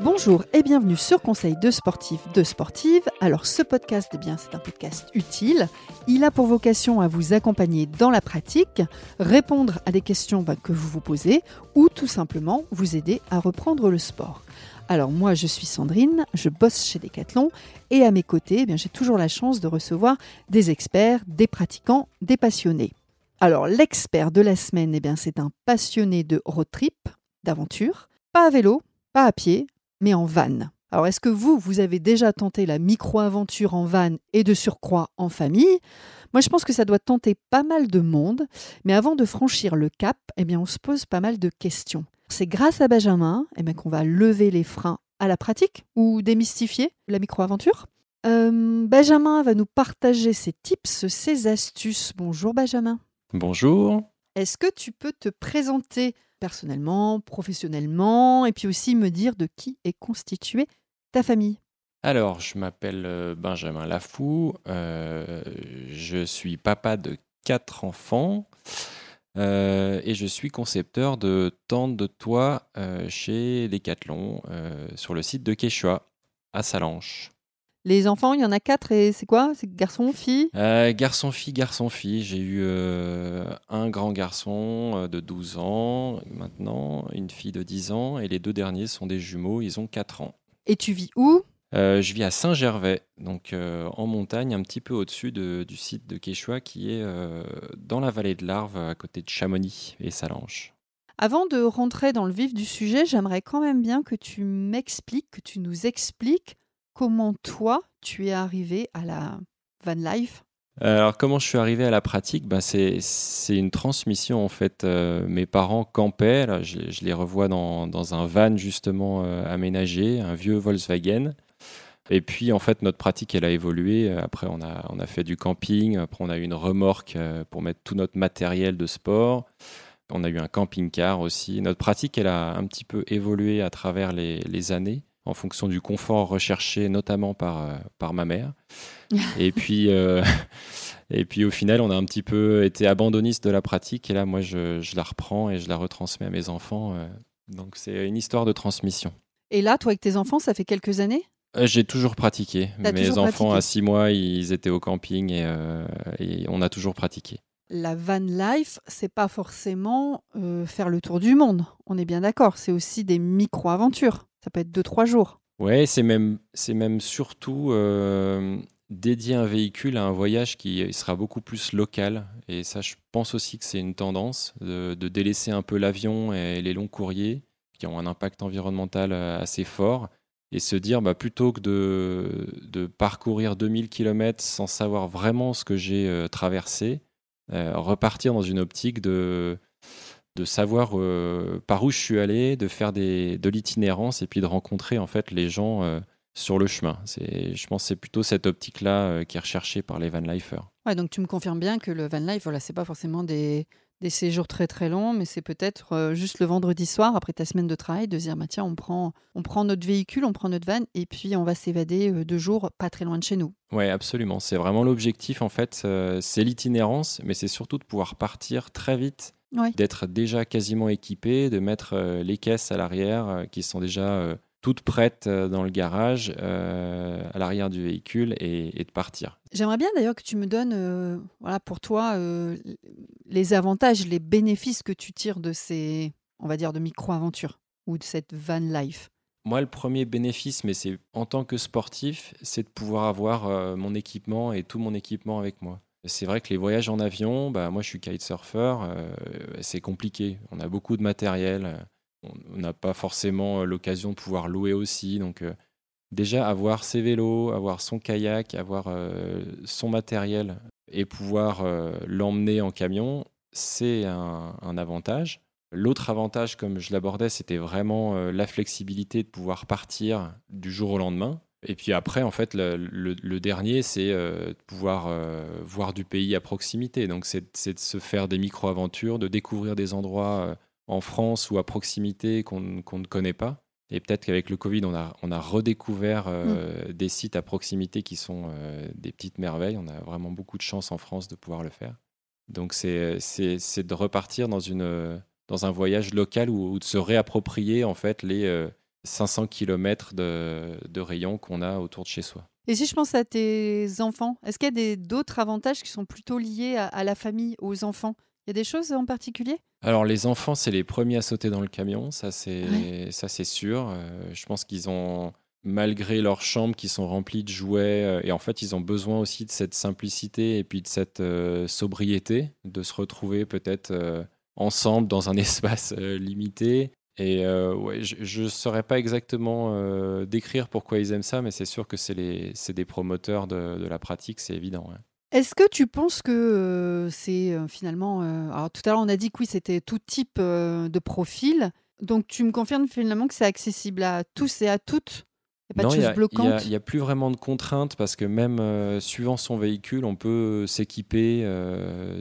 Bonjour et bienvenue sur Conseil de sportifs de sportives. Alors ce podcast, eh c'est un podcast utile. Il a pour vocation à vous accompagner dans la pratique, répondre à des questions bah, que vous vous posez ou tout simplement vous aider à reprendre le sport. Alors moi je suis Sandrine, je bosse chez Decathlon et à mes côtés, eh j'ai toujours la chance de recevoir des experts, des pratiquants, des passionnés. Alors l'expert de la semaine, eh c'est un passionné de road trip, d'aventure, pas à vélo, pas à pied, mais en van. Alors est-ce que vous, vous avez déjà tenté la micro-aventure en van et de surcroît en famille? Moi je pense que ça doit tenter pas mal de monde, mais avant de franchir le cap, eh bien, on se pose pas mal de questions. C'est grâce à Benjamin eh bien, qu'on va lever les freins à la pratique ou démystifier la micro-aventure. Euh, Benjamin va nous partager ses tips, ses astuces. Bonjour Benjamin. Bonjour. Est-ce que tu peux te présenter personnellement, professionnellement, et puis aussi me dire de qui est constituée ta famille Alors, je m'appelle euh, Benjamin Lafou, euh, je suis papa de quatre enfants euh, et je suis concepteur de tentes de toit chez Decathlon sur le site de Quechua à Salanches. Les enfants, il y en a quatre et c'est quoi? C'est garçon, fille? Euh, Garçon, fille, garçon, fille. J'ai eu euh, un grand garçon euh, de 12 ans maintenant, une fille de 10 ans et les deux derniers sont des jumeaux, ils ont 4 ans. Et tu vis où? Je vis à Saint-Gervais, donc en montagne, un petit peu au-dessus du site de Quechua qui est dans la vallée de l'Arve, à côté de Chamonix et Salanches. Avant de rentrer dans le vif du sujet, j'aimerais quand même bien que tu m'expliques, que tu nous expliques comment toi, tu es arrivé à la van life? Alors comment je suis arrivé à la pratique? Ben, c'est, une transmission en fait. Euh, mes parents campaient, je, les revois dans, dans, un van justement euh, aménagé, un vieux Volkswagen. Et puis en fait notre pratique elle a évolué. Après on a, on a fait du camping, après on a eu une remorque euh, pour mettre tout notre matériel de sport. On a eu un camping-car aussi. Notre pratique elle a un petit peu évolué à travers les années en fonction du confort recherché, notamment par, euh, par ma mère. et, puis, euh, et puis au final, on a un petit peu été abandonniste de la pratique. Et là, moi, je, je la reprends et je la retransmets à mes enfants. Euh. donc c'est une histoire de transmission. Et là, toi, avec tes enfants, ça fait quelques années? J'ai toujours pratiqué. mes enfants, à six mois, ils étaient au camping et, et on a toujours pratiqué la van life, c'est pas forcément faire le tour du monde. On est bien d'accord. C'est aussi des micro-aventures. Ça peut être deux, trois jours. Ouais, c'est même, c'est même surtout euh, dédier un véhicule à un voyage qui sera beaucoup plus local. Et ça, je pense aussi que c'est une tendance de, délaisser un peu l'avion et les longs courriers qui ont un impact environnemental euh, assez fort et se dire bah, plutôt que de, de parcourir 2000 km sans savoir vraiment ce que j'ai euh, traversé, repartir dans une optique de de savoir euh, par où je suis allé, de faire des, de l'itinérance et puis de rencontrer en fait les gens euh, sur le chemin. C'est, je pense que c'est plutôt cette optique-là euh, qui est recherchée par les van lifers. Ouais, donc tu me confirmes bien que le van life, voilà, c'est pas forcément des, des séjours très très longs, mais c'est peut-être juste le vendredi soir après ta semaine de travail de dire bah, tiens on prend on prend notre véhicule, on prend notre van et puis on va s'évader deux jours pas très loin de chez nous. Oui, absolument. C'est vraiment l'objectif en fait. c'est l'itinérance, mais c'est surtout de pouvoir partir très vite d'être déjà quasiment équipé, de mettre euh, les caisses à l'arrière euh, qui sont déjà euh, toutes prêtes dans le garage, à l'arrière du véhicule et, de partir. J'aimerais bien d'ailleurs que tu me donnes, voilà, pour toi, les avantages, les bénéfices que tu tires de ces, on va dire, de micro-aventures ou de cette van life. Moi, le premier bénéfice, mais c'est en tant que sportif, c'est de pouvoir avoir mon équipement et tout mon équipement avec moi. C'est vrai que les voyages en avion, bah, moi je suis kitesurfer, euh, c'est compliqué. On a beaucoup de matériel, on n'a pas forcément euh, l'occasion de pouvoir louer aussi. Donc euh, déjà avoir ses vélos, avoir son kayak, avoir son matériel et pouvoir l'emmener en camion, c'est un, avantage. L'autre avantage, comme je l'abordais, c'était vraiment la flexibilité de pouvoir partir du jour au lendemain. Et puis après, en fait, le, dernier, c'est euh, de pouvoir euh, voir du pays à proximité. Donc, c'est de se faire des micro-aventures, de découvrir des endroits euh, en France ou à proximité qu'on ne connaît pas. Et peut-être qu'avec le Covid, on a, on a redécouvert mm. des sites à proximité qui sont des petites merveilles. On a vraiment beaucoup de chance en France de pouvoir le faire. Donc, c'est de repartir dans une, dans un voyage local ou, de se réapproprier en fait les 500 km de, de rayon qu'on a autour de chez soi. Et si je pense à tes enfants, est-ce qu'il y a d'autres avantages qui sont plutôt liés à, la famille, aux enfants? Il y a des choses en particulier? Alors les enfants, c'est les premiers à sauter dans le camion, ça c'est c'est sûr. Euh, je pense qu'ils ont malgré leurs chambres qui sont remplies de jouets, euh, et en fait ils ont besoin aussi de cette simplicité et puis de cette euh, sobriété, de se retrouver peut-être ensemble dans un espace limité, et euh, ouais, je ne saurais pas exactement euh, décrire pourquoi ils aiment ça, mais c'est sûr que c'est des promoteurs de, de, la pratique, c'est évident. Est-ce que tu penses que euh, c'est finalement... alors tout à l'heure, on a dit que oui, c'était tout type de profil. Donc tu me confirmes finalement que c'est accessible à tous et à toutes il n'y a n'y a, plus vraiment de contraintes parce que même suivant son véhicule, on peut s'équiper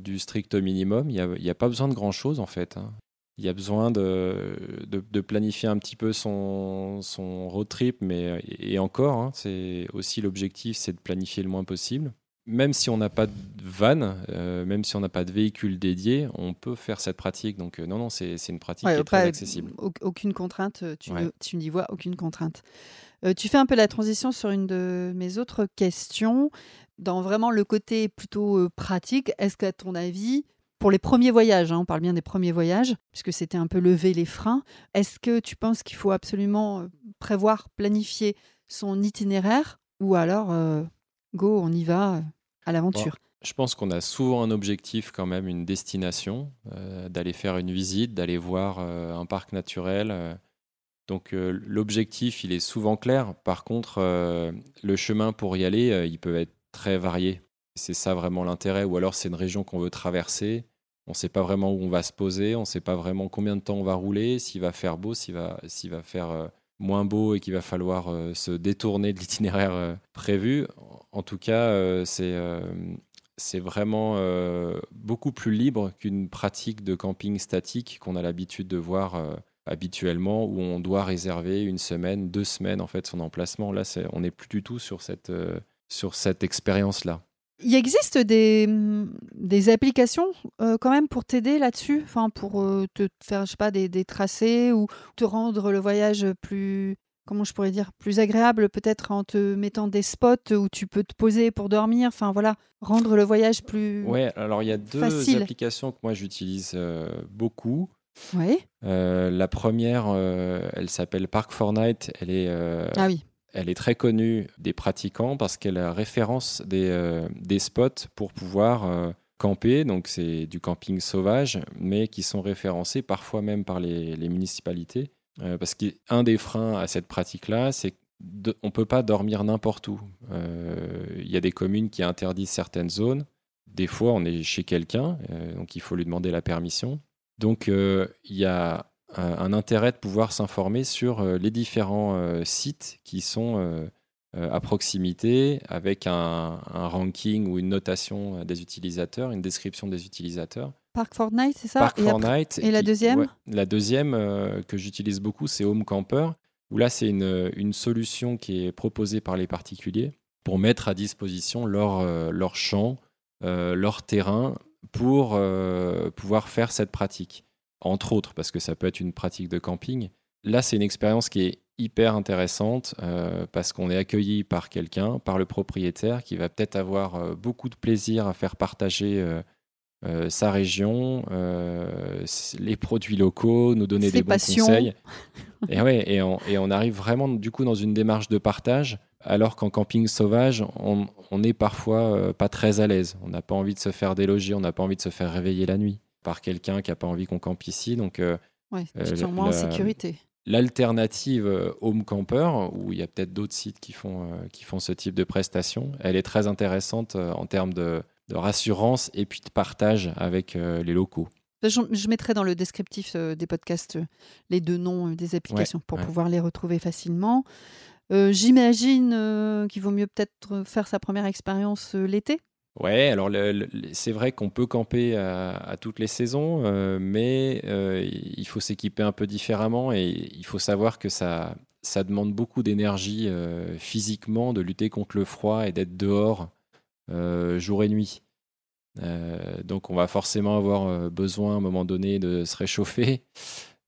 du strict minimum. Il n'y a, a, pas besoin de grand-chose en fait. Hein il y a besoin de, de, planifier un petit peu son, son road trip, mais et encore, hein, c'est aussi l'objectif, c'est de planifier le moins possible. Même si on n'a pas de van, euh, même si on n'a pas de véhicule dédié, on peut faire cette pratique. Donc euh, non, non, c'est une pratique qui est très accessible. Aucune contrainte, euh, tu, tu n'y vois aucune contrainte. tu fais un peu la transition sur une de mes autres questions. Dans vraiment le côté plutôt pratique, est-ce qu'à ton avis, pour les premiers voyages, hein, on parle bien des premiers voyages, puisque c'était un peu lever les freins, est-ce que tu penses qu'il faut absolument euh, prévoir, planifier son itinéraire ou alors, euh, go, on y va euh, à l'aventure? Je pense qu'on a souvent un objectif quand même, une destination, d'aller faire une visite, d'aller voir un parc naturel. donc l'objectif, il est souvent clair. Par contre, le chemin pour y aller, il peut être très varié. C'est ça vraiment l'intérêt. Ou alors c'est une région qu'on veut traverser. On ne sait pas vraiment où on va se poser. On ne sait pas vraiment combien de temps on va rouler, s'il va faire beau, s'il va, va faire euh, moins beau et qu'il va falloir euh, se détourner de l'itinéraire euh, prévu. En tout cas, c'est c'est vraiment beaucoup plus libre qu'une pratique de camping statique qu'on a l'habitude de voir habituellement, où on doit réserver une semaine, deux semaines en fait son emplacement. Là, on n'est plus du tout sur cette, sur cette expérience-là. Il existe des, mm, des applications euh, quand même pour t'aider là-dessus, enfin pour euh, te faire je sais pas des, des, tracés ou te rendre le voyage plus comment je pourrais dire plus agréable peut-être en te mettant des spots où tu peux te poser pour dormir, enfin voilà, rendre le voyage plus Ouais, alors il y a deux applications que moi j'utilise euh, beaucoup. Oui. la première, elle s'appelle Park Fortnite. Elle est ah oui. Elle est très connue des pratiquants parce qu'elle référence des, euh, des spots pour pouvoir euh, camper. Donc c'est du camping sauvage, mais qui sont référencés parfois même par les, municipalités. Euh, parce qu'un des freins à cette pratique-là, c'est qu'on ne peut pas dormir n'importe où. Il y a des communes qui interdisent certaines zones. Des fois, on est chez quelqu'un, donc il faut lui demander la permission. Donc il y a un intérêt de pouvoir s'informer sur euh, les différents euh, sites qui sont euh, à proximité avec un, ranking ou une notation des utilisateurs, une description des utilisateurs. Park Fortnite, c'est ça? Park et Fortnite. Et la deuxième? La deuxième que j'utilise beaucoup, c'est Home Camper, où là, c'est une, une, solution qui est proposée par les particuliers pour mettre à disposition leur, leur champ, leur terrain pour pouvoir faire cette pratique entre autres, parce que ça peut être une pratique de camping. Là, c'est une expérience qui est hyper intéressante euh, parce qu'on est accueilli par quelqu'un, par le propriétaire, qui va peut-être avoir euh, beaucoup de plaisir à faire partager euh, sa région, les produits locaux, nous donner des bons conseils. et, ouais, et, on, et, on, arrive vraiment du coup dans une démarche de partage, alors qu'en camping sauvage, on, on est parfois pas très à l'aise. On n'a pas envie de se faire déloger, on n'a pas envie de se faire réveiller la nuit par quelqu'un qui n'a pas envie qu'on campe ici. Donc, euh, ouais, euh, moins en sécurité. L'alternative euh, Home Camper, où il y a peut-être d'autres sites qui font, qui font ce type de prestation, elle est très intéressante en termes de, rassurance et puis de partage avec les locaux. Je, mettrai dans le descriptif des podcasts les deux noms des applications pour pouvoir les retrouver facilement. J'imagine qu'il vaut mieux peut-être faire sa première expérience l'été Ouais, alors c'est vrai qu'on peut camper à, toutes les saisons, euh, mais euh, il faut s'équiper un peu différemment et il faut savoir que ça, ça demande beaucoup d'énergie euh, physiquement de lutter contre le froid et d'être dehors jour et nuit. donc on va forcément avoir besoin à un moment donné de se réchauffer.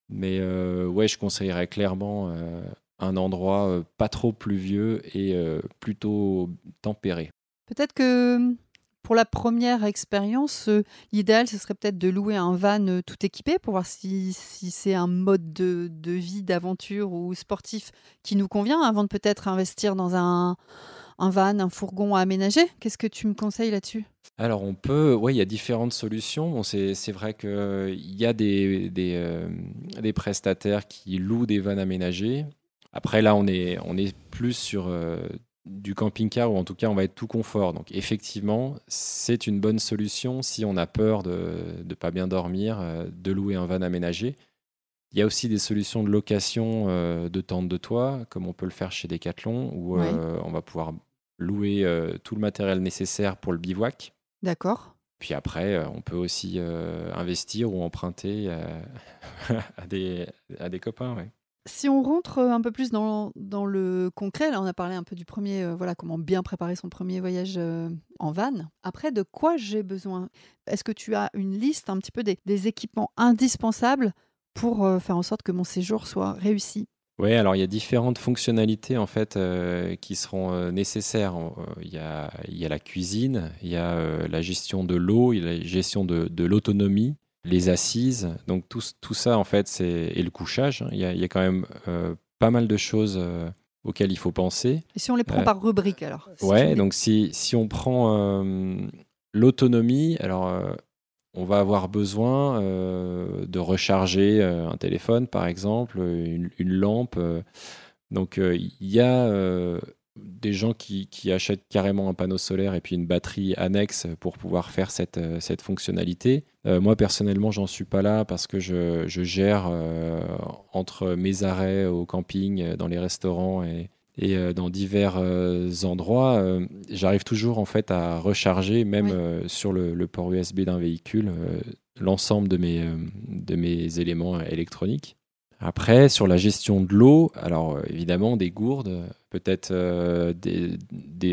Mais ouais, je conseillerais clairement un endroit pas trop pluvieux et plutôt tempéré. Peut-être que pour la première expérience, euh, l'idéal, ce serait peut-être de louer un van euh, tout équipé pour voir si, c'est un mode de, vie, d'aventure ou sportif qui nous convient avant de peut-être investir dans un, van, un fourgon à aménager. Qu'est-ce que tu me conseilles là-dessus? Alors on peut, oui, il y a différentes solutions. Bon, c'est vrai qu'il y a des, euh, des, prestataires qui louent des vannes aménagées. Après là, on est, on est plus sur du camping-car ou en tout cas on va être tout confort. Donc effectivement, c'est une bonne solution si on a peur de ne pas bien dormir, euh, de louer un van aménagé. Il y a aussi des solutions de location euh, de tente de toit, comme on peut le faire chez Decathlon, où euh, on va pouvoir louer tout le matériel nécessaire pour le bivouac. D'accord. Puis après, on peut aussi investir ou emprunter à, des, à des copains. Ouais. Si on rentre euh, un peu plus dans, dans, le concret, là on a parlé un peu du premier, euh, voilà comment bien préparer son premier voyage euh, en van. Après, de quoi j'ai besoin? Est-ce que tu as une liste un petit peu des, équipements indispensables pour faire en sorte que mon séjour soit réussi? Oui, alors il y a différentes fonctionnalités en fait qui seront nécessaires. Il y, a, il y, a, la cuisine, il y a la gestion de l'eau, il y a la gestion de, de l'autonomie, les assises. Donc tout, tout ça, en fait, c'est et le couchage. Hein. Il y a, il y a quand même euh, pas mal de choses euh, auxquelles il faut penser. Et si on les prend euh, par rubrique, alors Ouais, donc si, si on prend l'autonomie, alors on va avoir besoin de recharger un téléphone, par exemple, une, une lampe. donc il y a des gens qui, achètent carrément un panneau solaire et puis une batterie annexe pour pouvoir faire cette, euh, cette fonctionnalité. Euh, moi, personnellement, j'en suis pas là parce que je, gère euh, entre mes arrêts au camping, dans les restaurants et, et dans divers endroits. J'arrive toujours en fait à recharger, même sur le, le, port USB d'un véhicule, l'ensemble de mes, de mes éléments électroniques. Après, sur la gestion de l'eau, alors euh, évidemment des gourdes, peut-être euh, des,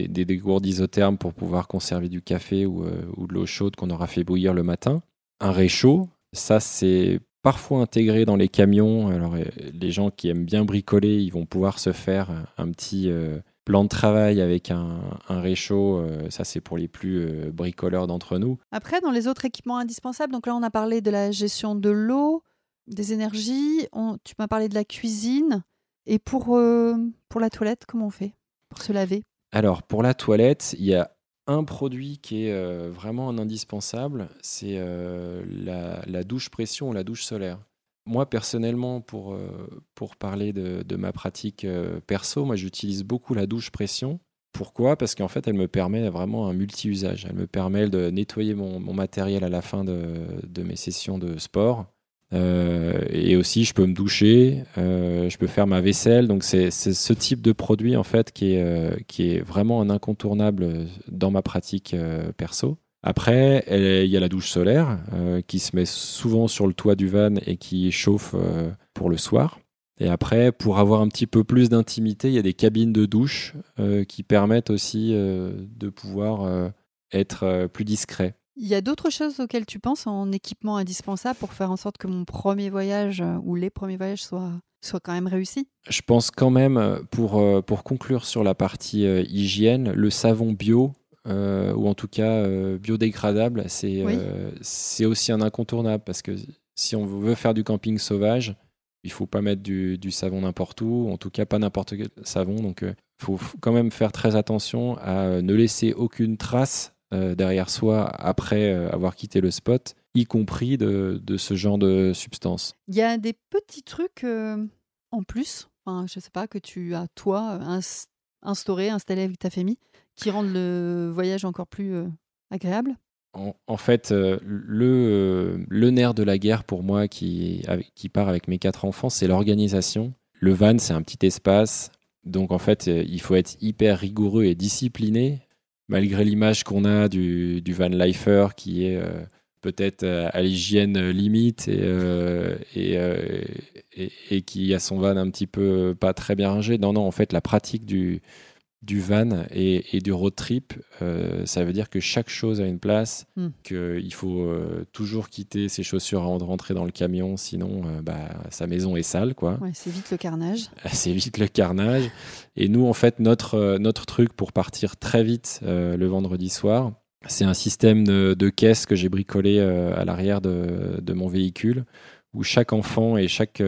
des, gourdes isothermes pour pouvoir conserver du café ou, euh, ou de l'eau chaude qu'on aura fait bouillir le matin. Un réchaud, ça c'est parfois intégré dans les camions. Alors les gens qui aiment bien bricoler, ils vont pouvoir se faire un petit plan de travail avec un réchaud. ça c'est pour les plus bricoleurs d'entre nous. Après, dans les autres équipements indispensables, donc là on a parlé de la gestion de l'eau des énergies, tu m'as parlé de la cuisine. Et pour, euh, pour la toilette, comment on fait pour se laver? Alors, pour la toilette, il y a un produit qui est euh, vraiment un indispensable, c'est euh, la, douche pression ou la douche solaire. Moi, personnellement, pour, pour parler de, ma pratique perso, moi, j'utilise beaucoup la douche pression. Pourquoi? Parce qu'en fait, elle me permet vraiment un multi-usage. Elle me permet de nettoyer mon, matériel à la fin de, de mes sessions de sport euh, et aussi, je peux me doucher, euh, je peux faire ma vaisselle. Donc, c'est ce type de produit en fait qui est, euh, qui est vraiment un incontournable dans ma pratique perso. Après, il y a la douche solaire qui se met souvent sur le toit du van et qui chauffe pour le soir. Et après, pour avoir un petit peu plus d'intimité, il y a des cabines de douche qui permettent aussi de pouvoir être plus discret. Il y a d'autres choses auxquelles tu penses en équipement indispensable pour faire en sorte que mon premier voyage euh, ou les premiers voyages soient, soient quand même réussis? Je pense quand même, euh, pour, euh, pour conclure sur la partie hygiène, le savon bio, ou en tout cas biodégradable, c'est c'est aussi un incontournable parce que si on veut faire du camping sauvage, il faut pas mettre du, du savon n'importe où, en tout cas pas n'importe quel savon. Donc il faut quand même faire très attention à ne laisser aucune trace euh, derrière soi après euh, avoir quitté le spot, y compris de, ce genre de substance. Il y a des petits trucs euh, en plus, enfin, je ne sais pas, que tu as toi instauré, installé avec ta famille, qui rendent le voyage encore plus agréable? En, fait, le, le, nerf de la guerre pour moi qui, qui part avec mes quatre enfants, c'est l'organisation. Le van, c'est un petit espace. Donc en fait, il faut être hyper rigoureux et discipliné malgré l'image qu'on a du, van lifer qui est euh, peut-être euh, à l'hygiène limite et, euh, et, qui a son van un petit peu pas très bien rangé. Non, non, en fait, la pratique du, du van et, du road trip, euh, ça veut dire que chaque chose a une place, Hmm. qu'il faut euh, toujours quitter ses chaussures avant de rentrer dans le camion, sinon euh, bah, sa maison est sale, quoi. Ouais, c'est vite le carnage. C'est vite le carnage. Et nous, en fait, notre, notre truc pour partir très vite le vendredi soir, c'est un système de, de caisse que j'ai bricolé à l'arrière de, de mon véhicule, où chaque enfant et chaque,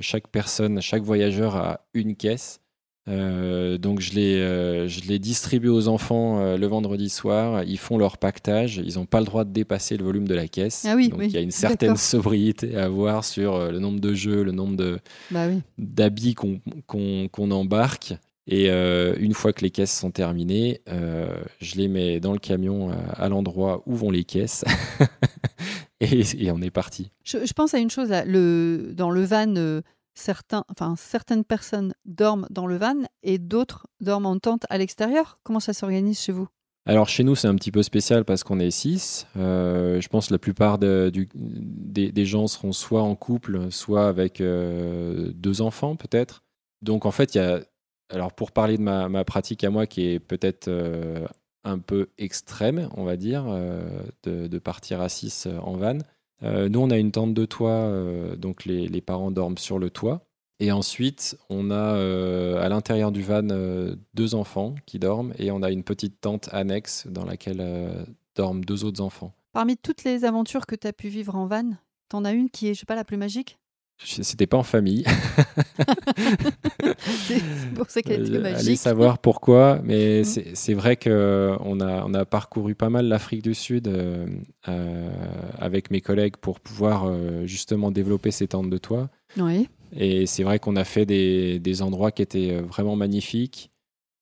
chaque personne, chaque voyageur a une caisse. Euh, donc je les, euh, je les distribue aux enfants euh, le vendredi soir. Ils font leur pactage. Ils n'ont pas le droit de dépasser le volume de la caisse. Ah oui, donc oui, il y a une certaine sobriété à avoir sur euh, le nombre de jeux, le nombre de, Bah oui. d'habits qu'on qu'on- qu'on embarque. Et une fois que les caisses sont terminées, je les mets dans le camion à, l'endroit où vont les caisses. et, et on est parti. Je, je pense à une chose là. Le, dans le van, certains, enfin, certaines personnes dorment dans le van et d'autres dorment en tente à l'extérieur. Comment ça s'organise chez vous? Alors chez nous, c'est un petit peu spécial parce qu'on est six. Euh, je pense que la plupart des, gens seront soit en couple, soit avec euh, deux enfants peut-être. Donc en fait, il y a... Alors pour parler de ma, pratique à moi qui est peut-être euh, un peu extrême, on va dire, de, partir à six en van. Euh, nous, on a une tente de toit, euh, donc les, parents dorment sur le toit. Et ensuite, on a euh, à l'intérieur du van deux enfants qui dorment et on a une petite tente annexe dans laquelle dorment deux autres enfants. Parmi toutes les aventures que tu as pu vivre en van, t'en as une qui est, je sais pas, la plus magique? C'était pas en famille. C'est pour ça qu'elle était Euh, Allez magique. savoir pourquoi, mais Mm. c'est vrai qu'on a, on a parcouru pas mal l'Afrique du Sud euh, euh, avec mes collègues pour pouvoir euh, justement développer ces tentes de toit. Oui. Et c'est vrai qu'on a fait des, des endroits qui étaient vraiment magnifiques,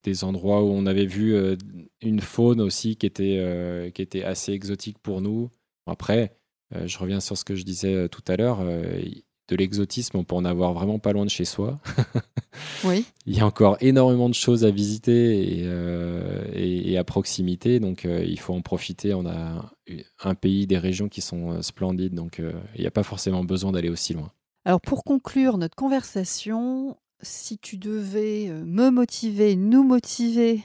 des endroits où on avait vu une faune aussi qui était, qui était assez exotique pour nous. Après, je reviens sur ce que je disais tout à l'heure, de l'exotisme, on peut en avoir vraiment pas loin de chez soi. Oui. Il y a encore énormément de choses à visiter et, euh, et- et à proximité, donc euh, il faut en profiter. On a un pays, des régions qui sont euh, splendides, donc euh, il n'y a pas forcément besoin d'aller aussi loin. Alors pour conclure notre conversation, si tu devais me motiver, nous motiver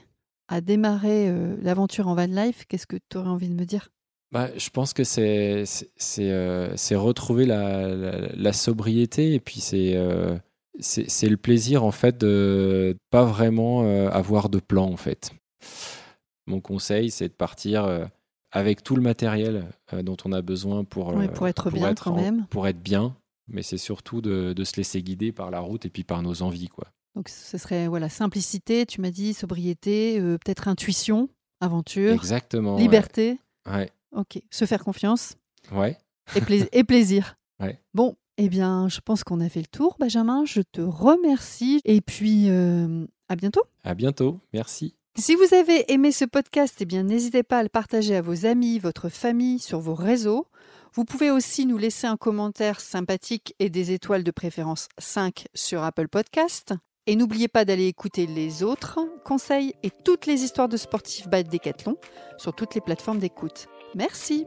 à démarrer l'aventure en van life, qu'est-ce que tu aurais envie de me dire? Bah, je pense que c'est c'est c'est, euh, retrouver la, la- la sobriété et puis c'est euh, le plaisir en fait de pas vraiment euh, avoir de plan en fait. Mon conseil c'est de partir euh, avec tout le matériel euh, dont on a besoin pour Ouais, pour être bien quand en- même. pour être bien, mais c'est surtout de, de se laisser guider par la route et puis par nos envies quoi. Donc ce serait voilà simplicité, tu m'as dit sobriété, euh, peut-être intuition, aventure, Exactement. ouais. liberté. Ouais. Ok, se faire confiance Ouais. et, plais- et plaisir. Ouais. Bon, eh bien, je pense qu'on a fait le tour, Benjamin. Je te remercie et puis euh, à bientôt. À bientôt. Merci. Si vous avez aimé ce podcast, eh bien n'hésitez pas à le partager à vos amis, votre famille, sur vos réseaux. Vous pouvez aussi nous laisser un commentaire sympathique et des étoiles de préférence 5 sur Apple Podcast. Et n'oubliez pas d'aller écouter les autres conseils et toutes les histoires de sportifs by Decathlon sur toutes les plateformes d'écoute. Merci.